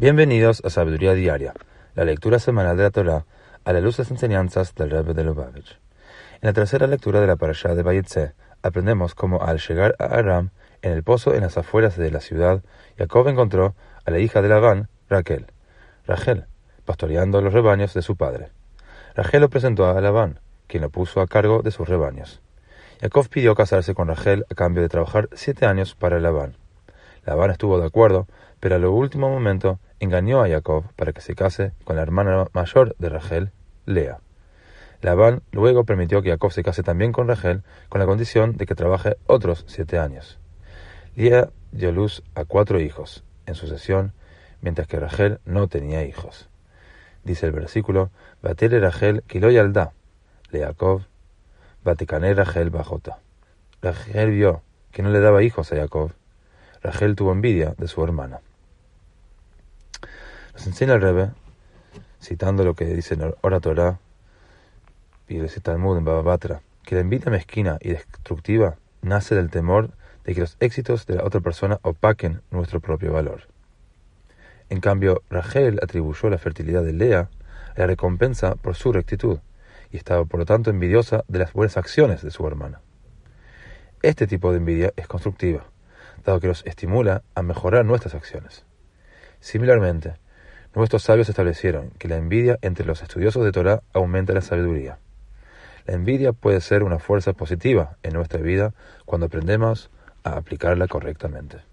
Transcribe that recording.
Bienvenidos a Sabiduría Diaria, la lectura semanal de la Torah a la luz de las enseñanzas del Rebbe de Lubavitch. En la tercera lectura de la parashá de Bayetze, aprendemos cómo al llegar a Aram, en el pozo en las afueras de la ciudad, Jacob encontró a la hija de Labán, Raquel, Rachel, pastoreando los rebaños de su padre. Rachel lo presentó a Labán, quien lo puso a cargo de sus rebaños. Jacob pidió casarse con Rachel a cambio de trabajar siete años para Labán. Labán estuvo de acuerdo, pero a lo último momento engañó a Jacob para que se case con la hermana mayor de Rachel, Lea. Labán luego permitió que Jacob se case también con Rachel, con la condición de que trabaje otros siete años. Lea dio luz a cuatro hijos, en sucesión, mientras que Rachel no tenía hijos. Dice el versículo, Batele Rachel kilo yalda, le Jacob, Vaticané Rachel bajota. Rachel vio que no le daba hijos a Jacob. Rachel tuvo envidia de su hermana. Nos enseña el Rebbe, citando lo que dice en Ora Torah y el Talmud en Baba Batra, que la envidia mezquina y destructiva nace del temor de que los éxitos de la otra persona opaquen nuestro propio valor. En cambio, Rachel atribuyó la fertilidad de Lea a la recompensa por su rectitud, y estaba por lo tanto envidiosa de las buenas acciones de su hermana. Este tipo de envidia es constructiva, dado que nos estimula a mejorar nuestras acciones. Similarmente, nuestros sabios establecieron que la envidia entre los estudiosos de Torah aumenta la sabiduría. La envidia puede ser una fuerza positiva en nuestra vida cuando aprendemos a aplicarla correctamente.